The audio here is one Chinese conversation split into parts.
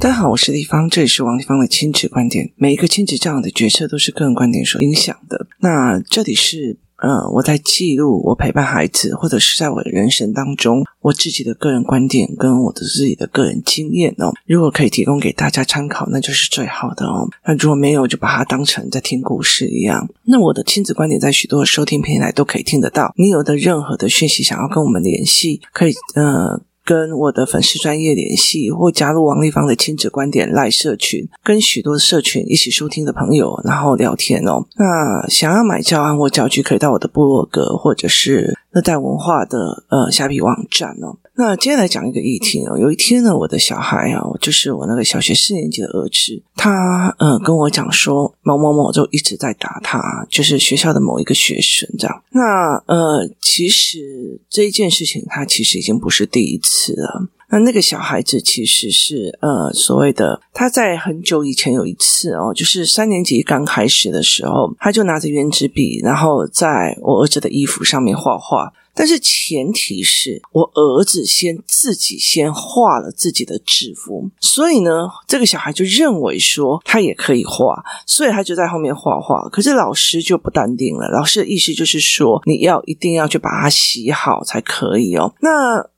大家好，我是丽芳，这里是王立芳的亲子观点。每一个亲子这样的决策都是个人观点所影响的。那这里是呃，我在记录我陪伴孩子，或者是在我的人生当中，我自己的个人观点跟我的自己的个人经验哦。如果可以提供给大家参考，那就是最好的哦。那如果没有，就把它当成在听故事一样。那我的亲子观点在许多收听平台都可以听得到。你有的任何的讯息想要跟我们联系，可以呃。跟我的粉丝专业联系，或加入王立芳的亲子观点赖社群，跟许多社群一起收听的朋友，然后聊天哦。那想要买教案或教具，可以到我的部落格，或者是热带文化的呃虾皮网站哦。那接下来讲一个议题哦。有一天呢，我的小孩啊，就是我那个小学四年级的儿子，他呃跟我讲说，某某某就一直在打他，就是学校的某一个学生这样。那呃，其实这一件事情，他其实已经不是第一次了。那那个小孩子其实是呃所谓的他在很久以前有一次哦，就是三年级刚开始的时候，他就拿着圆珠笔，然后在我儿子的衣服上面画画。但是前提是我儿子先自己先画了自己的制服，所以呢，这个小孩就认为说他也可以画，所以他就在后面画画。可是老师就不淡定了，老师的意思就是说，你要一定要去把它洗好才可以哦。那。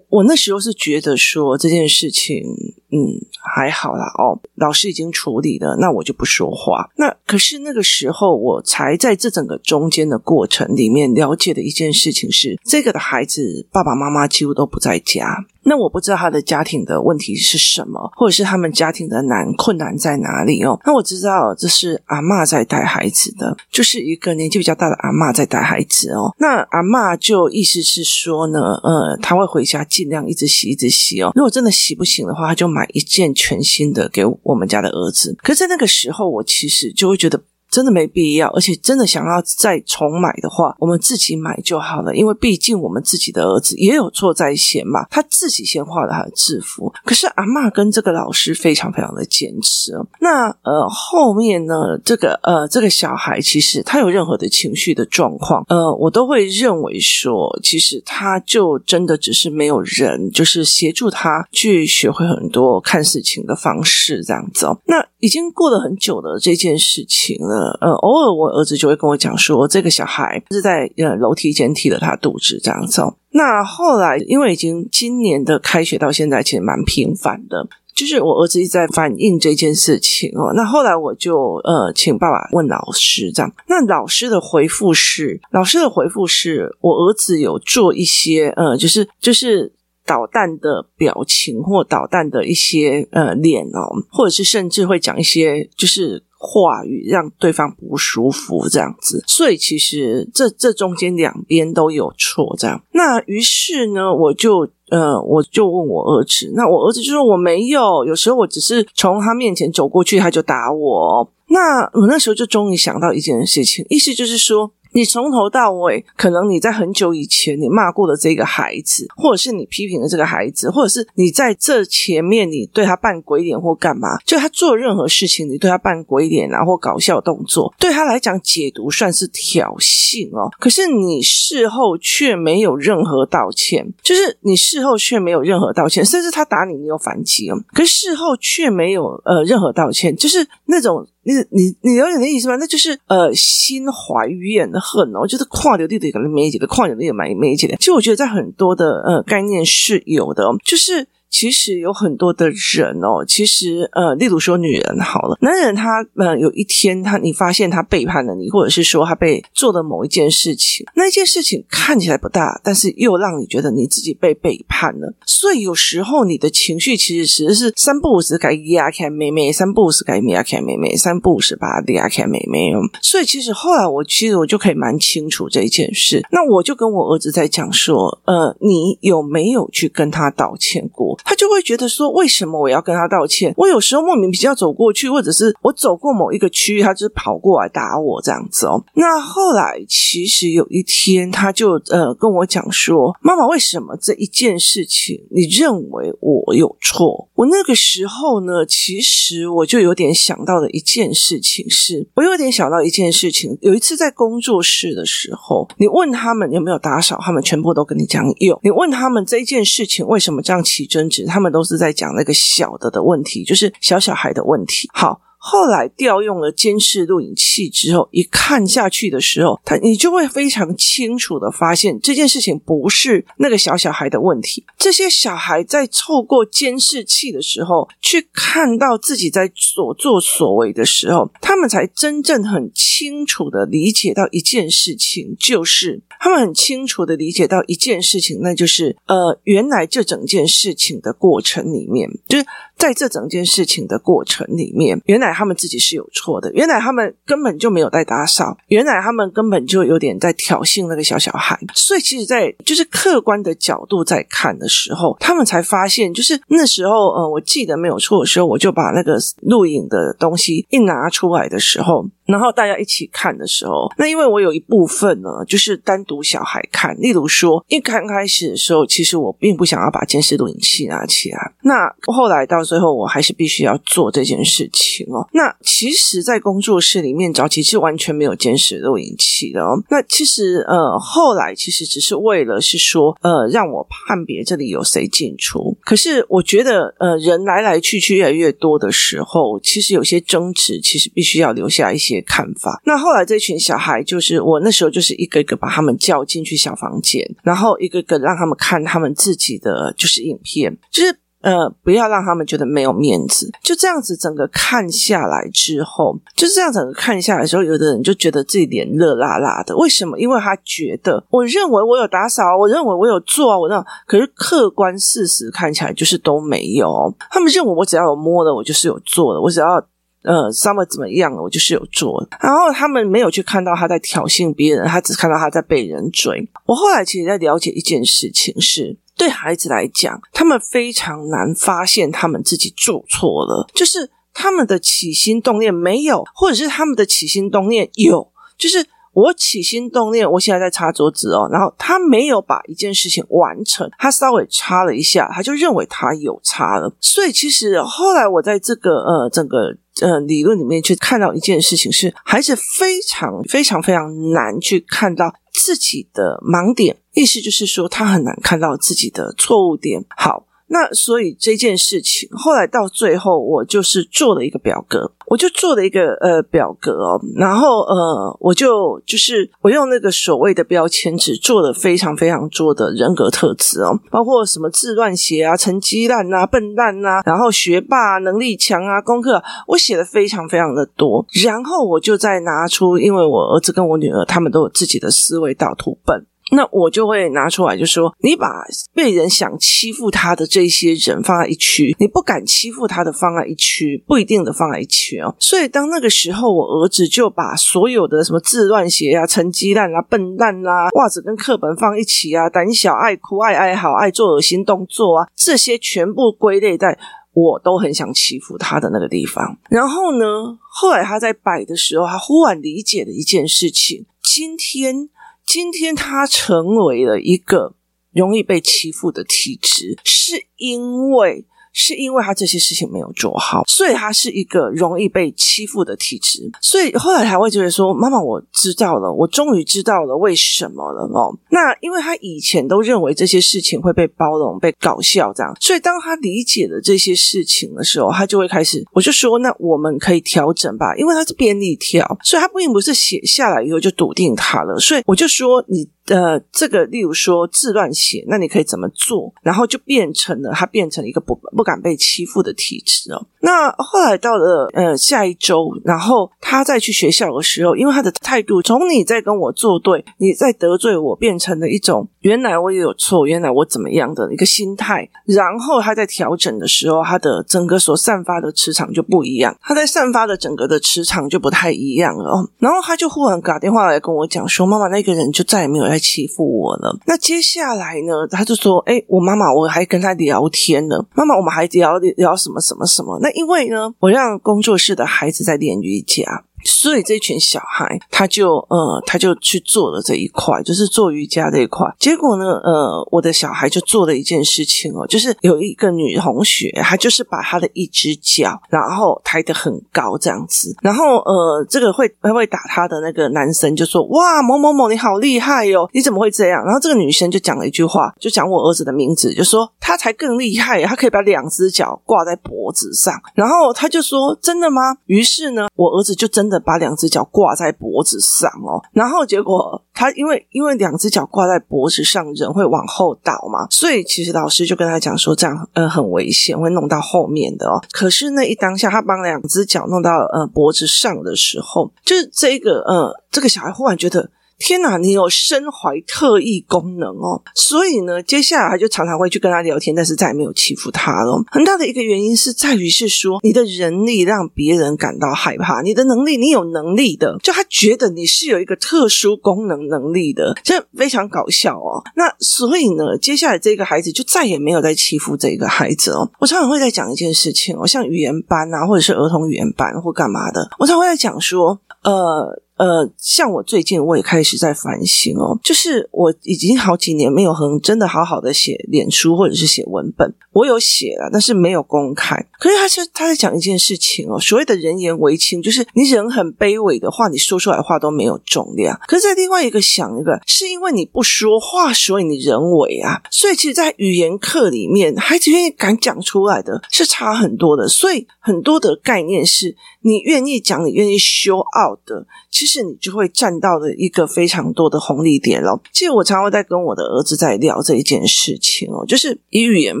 我那时候是觉得说这件事情，嗯，还好啦哦，老师已经处理了，那我就不说话。那可是那个时候，我才在这整个中间的过程里面了解的一件事情是，这个的孩子爸爸妈妈几乎都不在家。那我不知道他的家庭的问题是什么，或者是他们家庭的难困难在哪里哦。那我知道这是阿嬷在带孩子的，就是一个年纪比较大的阿嬷在带孩子哦。那阿嬷就意思是说呢，呃，他会回家尽量一直洗一直洗哦。如果真的洗不行的话，他就买一件全新的给我们家的儿子。可是在那个时候，我其实就会觉得。真的没必要，而且真的想要再重买的话，我们自己买就好了。因为毕竟我们自己的儿子也有错在先嘛，他自己先画了他的制服。可是阿嬷跟这个老师非常非常的坚持。那呃后面呢，这个呃这个小孩其实他有任何的情绪的状况，呃我都会认为说，其实他就真的只是没有人，就是协助他去学会很多看事情的方式这样子哦。那已经过了很久的这件事情了。呃，偶尔我儿子就会跟我讲说，这个小孩是在呃楼梯间踢了他肚子这样子。那后来因为已经今年的开学到现在，其实蛮频繁的，就是我儿子一直在反映这件事情哦。那后来我就呃请爸爸问老师这样，那老师的回复是，老师的回复是我儿子有做一些呃，就是就是捣蛋的表情或捣蛋的一些呃脸哦，或者是甚至会讲一些就是。话语让对方不舒服，这样子，所以其实这这中间两边都有错，这样。那于是呢，我就呃，我就问我儿子，那我儿子就说我没有，有时候我只是从他面前走过去，他就打我。那我那时候就终于想到一件事情，意思就是说。你从头到尾，可能你在很久以前你骂过的这个孩子，或者是你批评的这个孩子，或者是你在这前面你对他扮鬼脸或干嘛，就他做任何事情，你对他扮鬼脸啊或搞笑动作，对他来讲解读算是挑衅哦。可是你事后却没有任何道歉，就是你事后却没有任何道歉，甚至他打你，你有反击哦。可是事后却没有呃任何道歉，就是那种。你你你了解那意思吗？那就是呃，心怀怨恨哦，就是跨流地的可能没几个，跨流地也蛮没几个。其实我觉得在很多的呃概念是有的，就是。其实有很多的人哦，其实呃，例如说女人好了，男人他呃有一天他你发现他背叛了你，或者是说他被做的某一件事情，那一件事情看起来不大，但是又让你觉得你自己被背叛了，所以有时候你的情绪其实其实是三不五时该压开妹妹，三不五时该压开妹妹，三不五时把它压开妹妹。所以其实后来我其实我就可以蛮清楚这一件事，那我就跟我儿子在讲说，呃，你有没有去跟他道歉过？他就会觉得说，为什么我要跟他道歉？我有时候莫名其妙走过去，或者是我走过某一个区域，他就跑过来打我这样子哦。那后来其实有一天，他就呃跟我讲说：“妈妈，为什么这一件事情你认为我有错？”我那个时候呢，其实我就有点想到的一件事情是，是我有点想到一件事情。有一次在工作室的时候，你问他们有没有打扫，他们全部都跟你讲有。你问他们这一件事情为什么这样起争他们都是在讲那个小的的问题，就是小小孩的问题。好。后来调用了监视录影器之后，一看下去的时候，他你就会非常清楚的发现这件事情不是那个小小孩的问题。这些小孩在透过监视器的时候，去看到自己在所作所为的时候，他们才真正很清楚的理解到一件事情，就是他们很清楚的理解到一件事情，那就是呃，原来这整件事情的过程里面，就是。在这整件事情的过程里面，原来他们自己是有错的，原来他们根本就没有在打扫，原来他们根本就有点在挑衅那个小小孩。所以，其实，在就是客观的角度在看的时候，他们才发现，就是那时候，呃，我记得没有错的时候，我就把那个录影的东西一拿出来的时候。然后大家一起看的时候，那因为我有一部分呢，就是单独读小孩看。例如说，一刚开始的时候，其实我并不想要把监视录影器拿起来。那后来到最后，我还是必须要做这件事情哦。那其实，在工作室里面早期是完全没有监视录影器的哦。那其实呃，后来其实只是为了是说呃，让我判别这里有谁进出。可是我觉得呃，人来来去去越来越多的时候，其实有些争执，其实必须要留下一些。看法。那后来这群小孩，就是我那时候就是一个一个把他们叫进去小房间，然后一个个让他们看他们自己的就是影片，就是呃不要让他们觉得没有面子。就这样子整个看下来之后，就是这样整个看下来的时候，有的人就觉得自己脸热辣辣的。为什么？因为他觉得我认为我有打扫，我认为我有做，我那可是客观事实看起来就是都没有。他们认为我只要有摸了，我就是有做的，我只要。呃，稍微怎么样？我就是有做，然后他们没有去看到他在挑衅别人，他只看到他在被人追。我后来其实在了解一件事情是，对孩子来讲，他们非常难发现他们自己做错了，就是他们的起心动念没有，或者是他们的起心动念有，就是。我起心动念，我现在在擦桌子哦，然后他没有把一件事情完成，他稍微擦了一下，他就认为他有擦了。所以其实后来我在这个呃整个呃理论里面去看到一件事情是，孩子非常非常非常难去看到自己的盲点，意思就是说他很难看到自己的错误点。好。那所以这件事情后来到最后，我就是做了一个表格，我就做了一个呃表格哦，然后呃我就就是我用那个所谓的标签纸做了非常非常多的人格特质哦，包括什么字乱写啊、成绩烂啊、笨蛋啊，然后学霸、能力强啊、功课我写的非常非常的多，然后我就再拿出，因为我儿子跟我女儿他们都有自己的思维导图本。那我就会拿出来，就说你把被人想欺负他的这些人放在一区，你不敢欺负他的放在一区，不一定的放在一区哦。所以当那个时候，我儿子就把所有的什么字乱写啊、成绩烂啊、笨蛋啊、袜子跟课本放一起啊、胆小爱哭、爱哀嚎、爱做恶心动作啊，这些全部归类在我都很想欺负他的那个地方。然后呢，后来他在摆的时候，他忽然理解了一件事情：今天。今天他成为了一个容易被欺负的体质，是因为。是因为他这些事情没有做好，所以他是一个容易被欺负的体质。所以后来他会觉得说：“妈妈，我知道了，我终于知道了为什么了哦。”那因为他以前都认为这些事情会被包容、被搞笑这样，所以当他理解了这些事情的时候，他就会开始。我就说：“那我们可以调整吧，因为他是便利条，所以他并不是写下来以后就笃定他了。”所以我就说你。呃，这个例如说字乱写，那你可以怎么做？然后就变成了他变成了一个不不敢被欺负的体质哦。那后来到了呃下一周，然后他再去学校的时候，因为他的态度从你在跟我作对，你在得罪我，变成了一种原来我也有错，原来我怎么样的一个心态。然后他在调整的时候，他的整个所散发的磁场就不一样，他在散发的整个的磁场就不太一样了哦。然后他就忽然打电话来跟我讲说：“妈妈，那个人就再也没有。”来欺负我了。那接下来呢？他就说：“哎，我妈妈，我还跟他聊天呢。妈妈，我们还聊聊什么什么什么？那因为呢，我让工作室的孩子在练瑜伽。”所以这群小孩他就呃他就去做了这一块，就是做瑜伽这一块。结果呢，呃，我的小孩就做了一件事情哦，就是有一个女同学，她就是把她的一只脚然后抬得很高这样子，然后呃，这个会会打她的那个男生就说：“哇，某某某，你好厉害哟，你怎么会这样？”然后这个女生就讲了一句话，就讲我儿子的名字，就说他才更厉害，他可以把两只脚挂在脖子上。然后他就说：“真的吗？”于是呢，我儿子就真的把两只脚挂在脖子上哦。然后结果他因为因为两只脚挂在脖子上，人会往后倒嘛，所以其实老师就跟他讲说，这样呃很危险，会弄到后面的哦。可是那一当下，他把两只脚弄到呃脖子上的时候，就是这个呃这个小孩忽然觉得。天哪，你有身怀特异功能哦！所以呢，接下来他就常常会去跟他聊天，但是再也没有欺负他了。很大的一个原因是在于是说，你的人力让别人感到害怕，你的能力，你有能力的，就他觉得你是有一个特殊功能能力的，这非常搞笑哦。那所以呢，接下来这个孩子就再也没有再欺负这个孩子哦。我常常会在讲一件事情哦，像语言班啊，或者是儿童语言班或干嘛的，我常常会在讲说，呃。呃，像我最近我也开始在反省哦，就是我已经好几年没有很真的好好的写脸书或者是写文本，我有写了，但是没有公开。可是他是他在讲一件事情哦，所谓的人言为轻，就是你人很卑微的话，你说出来的话都没有重量。可是在另外一个想一个，是因为你不说话，所以你人为啊。所以其实，在语言课里面，孩子愿意敢讲出来的是差很多的。所以很多的概念是你愿意讲，你愿意 show out 的。其实你就会占到了一个非常多的红利点咯。其实我常常在跟我的儿子在聊这一件事情哦，就是以语言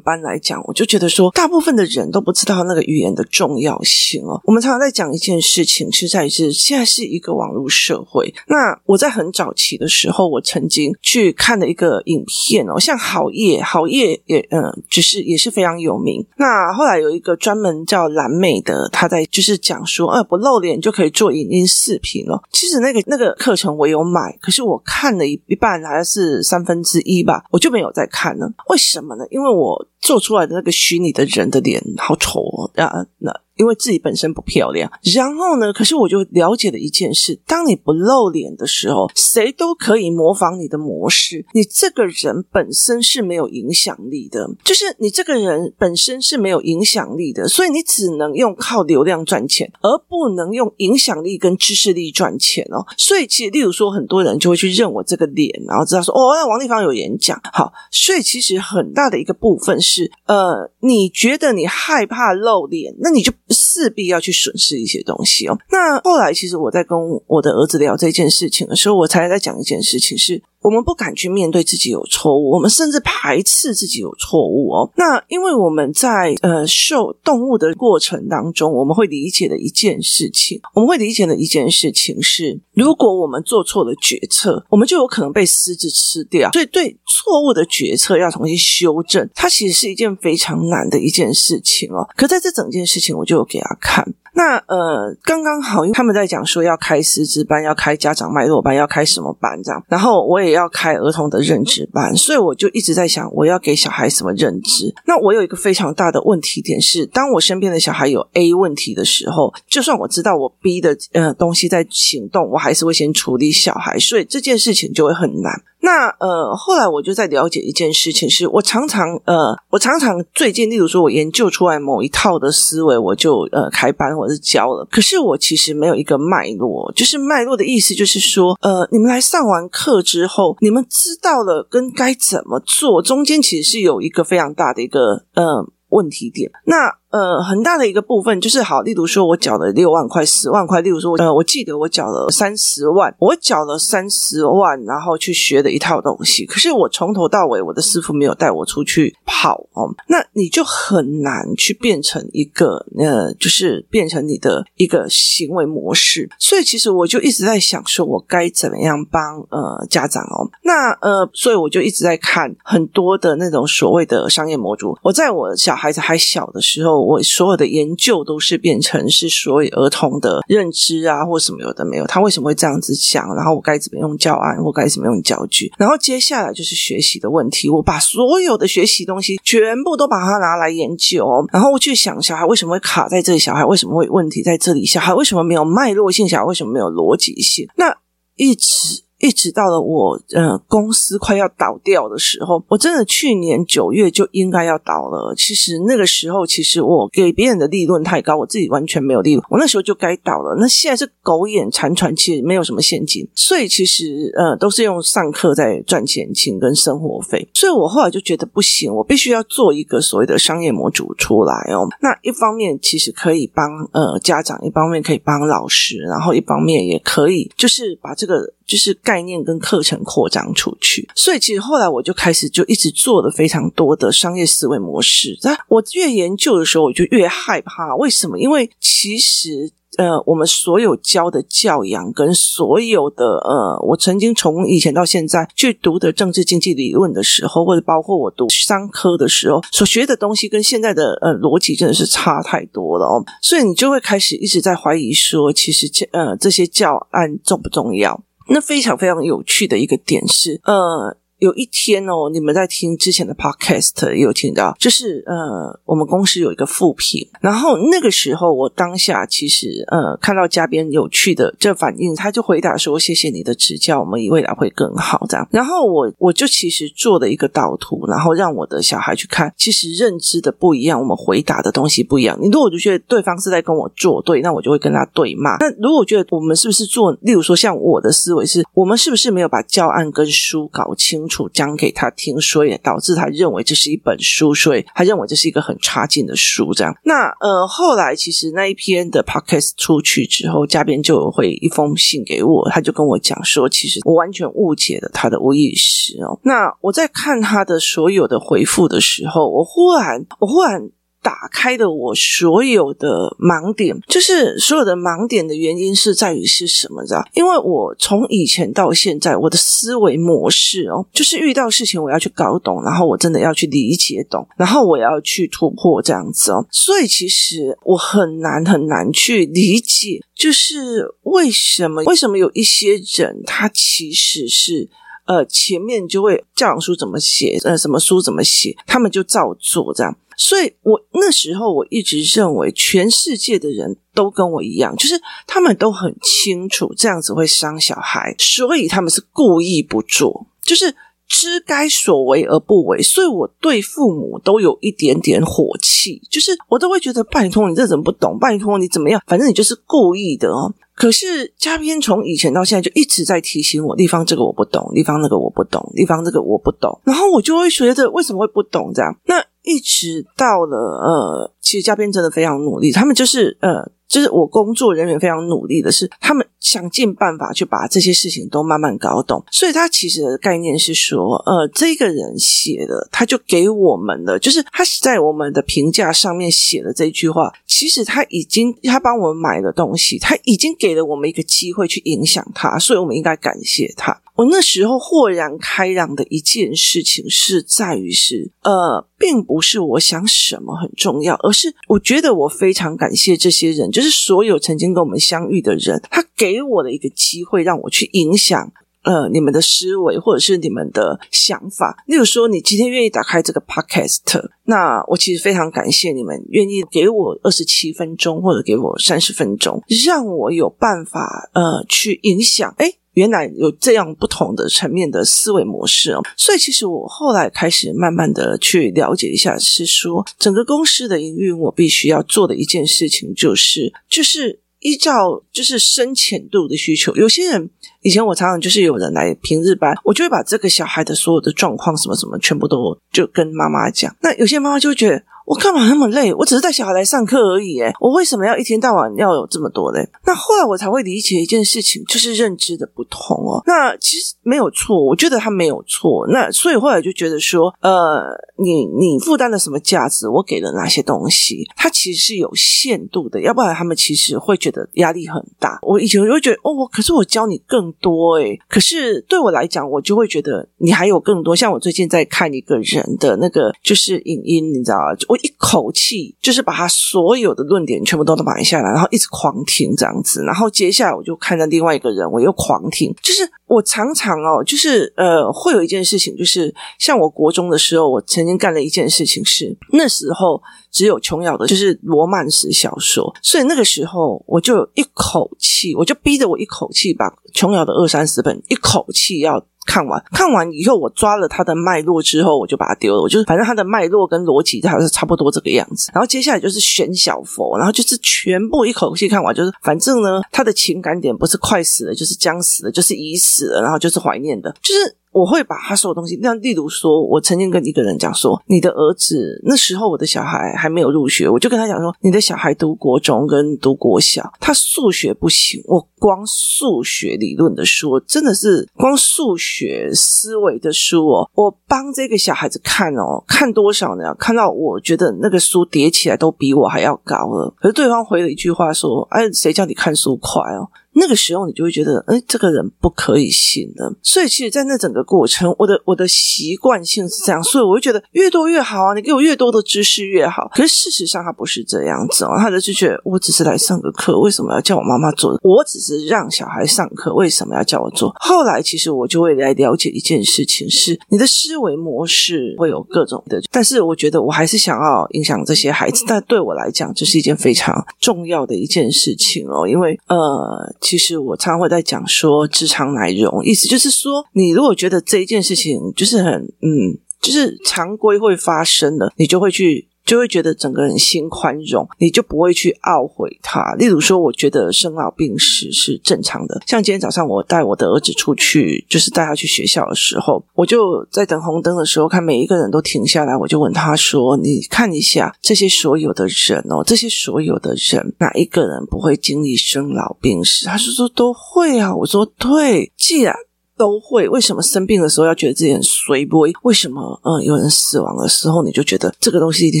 班来讲，我就觉得说，大部分的人都不知道那个语言的重要性哦。我们常常在讲一件事情，是在于是现在是一个网络社会。那我在很早期的时候，我曾经去看了一个影片哦，像好业，好业也嗯，就是也是非常有名。那后来有一个专门叫蓝美的，他在就是讲说，呃，不露脸就可以做影音视频了。其实那个那个课程我有买，可是我看了一一半，还是三分之一吧，我就没有再看了。为什么呢？因为我做出来的那个虚拟的人的脸好丑哦，啊，那。因为自己本身不漂亮，然后呢，可是我就了解了一件事：当你不露脸的时候，谁都可以模仿你的模式。你这个人本身是没有影响力的，就是你这个人本身是没有影响力的，所以你只能用靠流量赚钱，而不能用影响力跟知识力赚钱哦。所以，其实例如说，很多人就会去认我这个脸，然后知道说，哦，那王丽芳有演讲。好，所以其实很大的一个部分是是，呃，你觉得你害怕露脸，那你就。势必要去损失一些东西哦。那后来，其实我在跟我的儿子聊这件事情的时候，我才在讲一件事情是。我们不敢去面对自己有错误，我们甚至排斥自己有错误哦。那因为我们在呃受动物的过程当中，我们会理解的一件事情，我们会理解的一件事情是，如果我们做错了决策，我们就有可能被狮子吃掉。所以，对错误的决策要重新修正，它其实是一件非常难的一件事情哦。可在这整件事情，我就有给他看。那呃，刚刚好，因为他们在讲说要开师资班，要开家长脉络班，要开什么班这样，然后我也要开儿童的认知班，所以我就一直在想，我要给小孩什么认知？那我有一个非常大的问题点是，当我身边的小孩有 A 问题的时候，就算我知道我 B 的呃东西在行动，我还是会先处理小孩，所以这件事情就会很难。那呃，后来我就在了解一件事情是，我常常呃，我常常最近，例如说，我研究出来某一套的思维，我就呃开班或者是教了。可是我其实没有一个脉络，就是脉络的意思就是说，呃，你们来上完课之后，你们知道了跟该怎么做，中间其实是有一个非常大的一个呃问题点。那呃，很大的一个部分就是好，例如说我缴了六万块、十万块，例如说，呃，我记得我缴了三十万，我缴了三十万，然后去学的一套东西，可是我从头到尾，我的师傅没有带我出去跑哦，那你就很难去变成一个，呃，就是变成你的一个行为模式。所以其实我就一直在想，说我该怎么样帮呃家长哦，那呃，所以我就一直在看很多的那种所谓的商业模组。我在我小孩子还小的时候。我所有的研究都是变成是所有儿童的认知啊，或什么有的没有，他为什么会这样子想？然后我该怎么用教案，我该怎么用教具？然后接下来就是学习的问题，我把所有的学习东西全部都把它拿来研究，然后我去想小孩为什么会卡在这里，小孩为什么会问题在这里，小孩为什么没有脉络性，小孩为什么没有逻辑性？那一直。一直到了我呃公司快要倒掉的时候，我真的去年九月就应该要倒了。其实那个时候，其实我给别人的利润太高，我自己完全没有利润。我那时候就该倒了。那现在是苟延残喘，其实没有什么现金，所以其实呃都是用上课在赚钱钱跟生活费。所以我后来就觉得不行，我必须要做一个所谓的商业模组出来哦。那一方面其实可以帮呃家长，一方面可以帮老师，然后一方面也可以就是把这个。就是概念跟课程扩张出去，所以其实后来我就开始就一直做了非常多的商业思维模式。但我越研究的时候，我就越害怕。为什么？因为其实呃，我们所有教的教养跟所有的呃，我曾经从以前到现在去读的政治经济理论的时候，或者包括我读商科的时候所学的东西，跟现在的呃逻辑真的是差太多了哦。所以你就会开始一直在怀疑说，其实这呃这些教案重不重要？那非常非常有趣的一个点是，呃。有一天哦，你们在听之前的 podcast 也有听到，就是呃，我们公司有一个负评，然后那个时候我当下其实呃看到嘉宾有趣的这反应，他就回答说：“谢谢你的指教，我们未来会更好。”这样，然后我我就其实做了一个导图，然后让我的小孩去看，其实认知的不一样，我们回答的东西不一样。你如果就觉得对方是在跟我作对，那我就会跟他对骂。那如果觉得我们是不是做，例如说像我的思维是，我们是不是没有把教案跟书搞清楚？讲给他听，所以导致他认为这是一本书，所以他认为这是一个很差劲的书。这样，那呃，后来其实那一篇的 podcast 出去之后，嘉宾就会一封信给我，他就跟我讲说，其实我完全误解了他的无意识哦。那我在看他的所有的回复的时候，我忽然，我忽然。打开了我所有的盲点，就是所有的盲点的原因是在于是什么？知道？因为我从以前到现在，我的思维模式哦，就是遇到事情我要去搞懂，然后我真的要去理解懂，然后我要去突破这样子哦。所以其实我很难很难去理解，就是为什么为什么有一些人他其实是。呃，前面就会教养书怎么写，呃，什么书怎么写，他们就照做这样。所以我那时候我一直认为，全世界的人都跟我一样，就是他们都很清楚这样子会伤小孩，所以他们是故意不做，就是知该所为而不为。所以我对父母都有一点点火气，就是我都会觉得，拜托你这怎么不懂？拜托你怎么样？反正你就是故意的哦。可是嘉宾从以前到现在就一直在提醒我，地方这个我不懂，地方那个我不懂，地方这个我不懂，然后我就会觉得为什么会不懂这样？那一直到了呃，其实嘉宾真的非常努力，他们就是呃。就是我工作人员非常努力的是，他们想尽办法去把这些事情都慢慢搞懂。所以他其实的概念是说，呃，这个人写的，他就给我们的，就是他在我们的评价上面写的这句话，其实他已经他帮我们买了东西，他已经给了我们一个机会去影响他，所以我们应该感谢他。我那时候豁然开朗的一件事情是在于是，呃，并不是我想什么很重要，而是我觉得我非常感谢这些人，就是所有曾经跟我们相遇的人，他给我的一个机会，让我去影响呃你们的思维或者是你们的想法。例如说，你今天愿意打开这个 podcast，那我其实非常感谢你们愿意给我二十七分钟或者给我三十分钟，让我有办法呃去影响。诶原来有这样不同的层面的思维模式哦，所以其实我后来开始慢慢的去了解一下，是说整个公司的营运，我必须要做的一件事情就是，就是依照就是深浅度的需求。有些人以前我常常就是有人来平日班，我就会把这个小孩的所有的状况什么什么全部都就跟妈妈讲。那有些妈妈就会觉得。我干嘛那么累？我只是带小孩来上课而已，诶，我为什么要一天到晚要有这么多嘞？那后来我才会理解一件事情，就是认知的不同哦。那其实没有错，我觉得他没有错。那所以后来就觉得说，呃，你你负担了什么价值？我给了哪些东西？它其实是有限度的，要不然他们其实会觉得压力很大。我以前就会觉得，哦，我可是我教你更多，诶，可是对我来讲，我就会觉得你还有更多。像我最近在看一个人的那个就是影音，你知道吗？我。一口气就是把他所有的论点全部都都买下来，然后一直狂听这样子。然后接下来我就看到另外一个人，我又狂听。就是我常常哦，就是呃，会有一件事情，就是像我国中的时候，我曾经干了一件事情是，那时候只有琼瑶的，就是罗曼史小说，所以那个时候我就一口气，我就逼着我一口气把琼瑶的二三十本一口气要。看完看完以后，我抓了他的脉络之后，我就把它丢了。我就是反正他的脉络跟逻辑，它是差不多这个样子。然后接下来就是选小佛，然后就是全部一口气看完，就是反正呢，他的情感点不是快死了，就是将死了，就是已死了，然后就是怀念的，就是。我会把他所有东西，那例如说，我曾经跟一个人讲说，你的儿子那时候我的小孩还没有入学，我就跟他讲说，你的小孩读国中跟读国小，他数学不行，我光数学理论的书，真的是光数学思维的书哦，我帮这个小孩子看哦，看多少呢？看到我觉得那个书叠起来都比我还要高了，可是对方回了一句话说，哎，谁叫你看书快哦？那个时候，你就会觉得，哎，这个人不可以信的。所以，其实，在那整个过程，我的我的习惯性是这样，所以我就觉得越多越好啊，你给我越多的知识越好。可是事实上，他不是这样子哦，他的就觉得，我只是来上个课，为什么要叫我妈妈做？我只是让小孩上课，为什么要叫我做？后来，其实我就会来了解一件事情是，你的思维模式会有各种的，但是我觉得我还是想要影响这些孩子。但对我来讲，这是一件非常重要的一件事情哦，因为呃。其实我常常会在讲说，知常乃容，意思就是说，你如果觉得这一件事情就是很嗯，就是常规会发生的，你就会去。就会觉得整个人心宽容，你就不会去懊悔他。例如说，我觉得生老病死是正常的。像今天早上我带我的儿子出去，就是带他去学校的时候，我就在等红灯的时候，看每一个人都停下来，我就问他说：“你看一下这些所有的人哦，这些所有的人，哪一个人不会经历生老病死？”他说：“说都会啊。”我说：“对，既然。”都会，为什么生病的时候要觉得自己很衰微？为什么嗯，有人死亡的时候你就觉得这个东西一定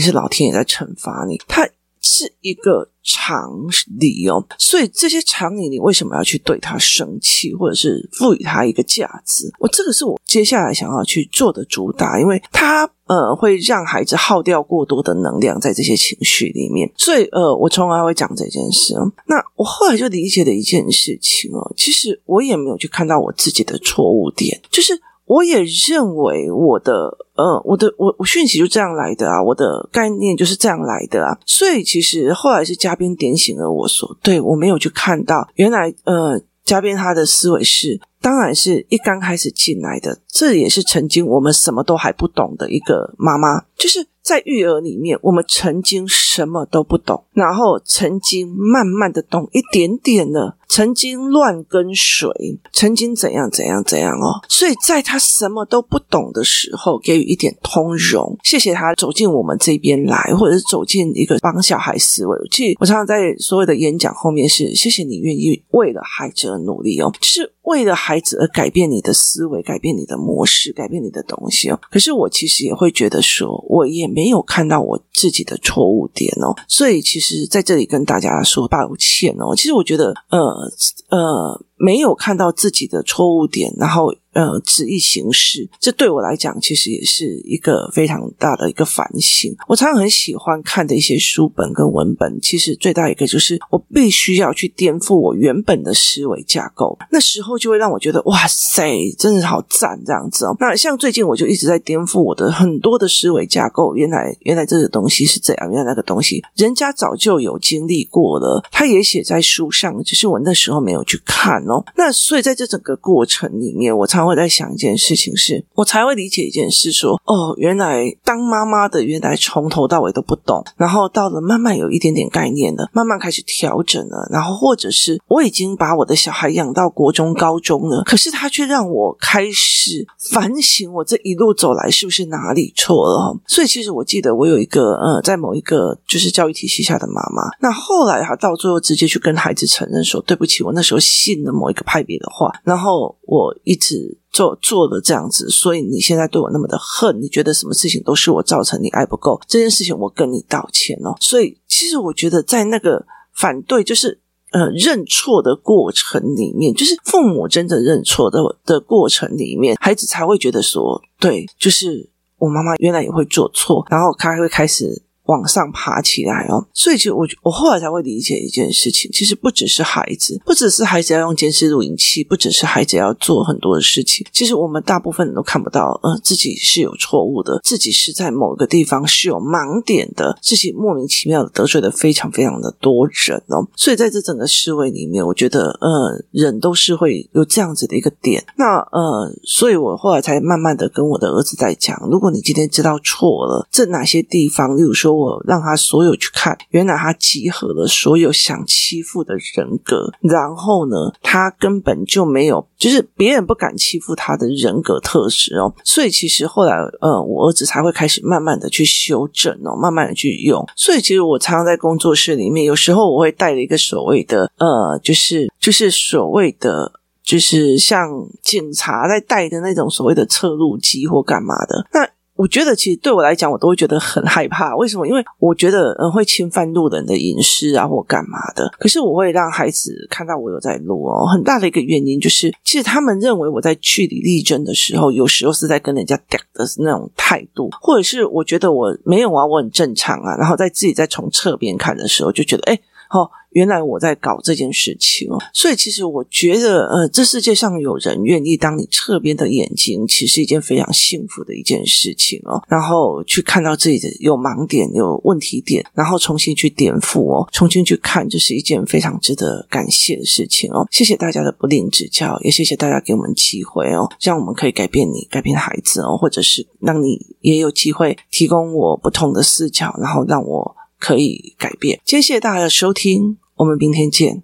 是老天爷在惩罚你？它是一个。常理哦，所以这些常理，你为什么要去对他生气，或者是赋予他一个价值？我这个是我接下来想要去做的主打，因为他呃会让孩子耗掉过多的能量在这些情绪里面，所以呃我从来会讲这件事。那我后来就理解了一件事情哦，其实我也没有去看到我自己的错误点，就是。我也认为我的呃，我的我我讯息就这样来的啊，我的概念就是这样来的啊，所以其实后来是嘉宾点醒了我说，对，我没有去看到原来呃，嘉宾他的思维是，当然是一刚开始进来的，这也是曾经我们什么都还不懂的一个妈妈，就是。在育儿里面，我们曾经什么都不懂，然后曾经慢慢的懂一点点了，曾经乱跟随，曾经怎样怎样怎样哦。所以在他什么都不懂的时候，给予一点通融，谢谢他走进我们这边来，或者是走进一个帮小孩思维。其实我常常在所有的演讲后面是谢谢你愿意为了孩子而努力哦，就是为了孩子而改变你的思维，改变你的模式，改变你的东西哦。可是我其实也会觉得说，我也。没有看到我自己的错误点哦，所以其实在这里跟大家说抱歉哦。其实我觉得，呃呃，没有看到自己的错误点，然后。呃，旨意行事，这对我来讲其实也是一个非常大的一个反省。我常常很喜欢看的一些书本跟文本，其实最大一个就是我必须要去颠覆我原本的思维架构。那时候就会让我觉得，哇塞，真的好赞这样子哦。那像最近我就一直在颠覆我的很多的思维架构。原来，原来这个东西是这样，原来那个东西人家早就有经历过了，他也写在书上，只是我那时候没有去看哦。那所以在这整个过程里面，我常。我在想一件事情是，我才会理解一件事说，哦，原来当妈妈的原来从头到尾都不懂，然后到了慢慢有一点点概念了，慢慢开始调整了，然后或者是我已经把我的小孩养到国中、高中了，可是他却让我开始反省，我这一路走来是不是哪里错了？所以其实我记得我有一个呃，在某一个就是教育体系下的妈妈，那后来她到最后直接去跟孩子承认说，对不起，我那时候信了某一个派别的话，然后我一直。做做的这样子，所以你现在对我那么的恨，你觉得什么事情都是我造成，你爱不够这件事情，我跟你道歉哦。所以其实我觉得，在那个反对，就是呃认错的过程里面，就是父母真的认错的的过程里面，孩子才会觉得说，对，就是我妈妈原来也会做错，然后他会开始。往上爬起来哦，所以其实我我后来才会理解一件事情，其实不只是孩子，不只是孩子要用监视录影器，不只是孩子要做很多的事情，其实我们大部分人都看不到，呃，自己是有错误的，自己是在某个地方是有盲点的，自己莫名其妙的得罪了非常非常的多人哦，所以在这整个思维里面，我觉得呃，人都是会有这样子的一个点，那呃，所以我后来才慢慢的跟我的儿子在讲，如果你今天知道错了，这哪些地方，例如说。我让他所有去看，原来他集合了所有想欺负的人格，然后呢，他根本就没有，就是别人不敢欺负他的人格特质哦。所以其实后来，呃，我儿子才会开始慢慢的去修正哦，慢慢的去用。所以其实我常常在工作室里面，有时候我会带了一个所谓的，呃，就是就是所谓的，就是像警察在带的那种所谓的侧录机或干嘛的那。我觉得其实对我来讲，我都会觉得很害怕。为什么？因为我觉得嗯会侵犯路人的隐私啊，或干嘛的。可是我会让孩子看到我有在录哦。很大的一个原因就是，其实他们认为我在据理力争的时候，有时候是在跟人家嗲的那种态度，或者是我觉得我没有啊，我很正常啊。然后在自己在从侧边看的时候，就觉得哎。哦，原来我在搞这件事情哦，所以其实我觉得，呃，这世界上有人愿意当你侧边的眼睛，其实是一件非常幸福的一件事情哦。然后去看到自己的有盲点、有问题点，然后重新去颠覆哦，重新去看，这是一件非常值得感谢的事情哦。谢谢大家的不吝指教，也谢谢大家给我们机会哦，让我们可以改变你、改变孩子哦，或者是让你也有机会提供我不同的视角，然后让我。可以改变。谢谢大家的收听，我们明天见。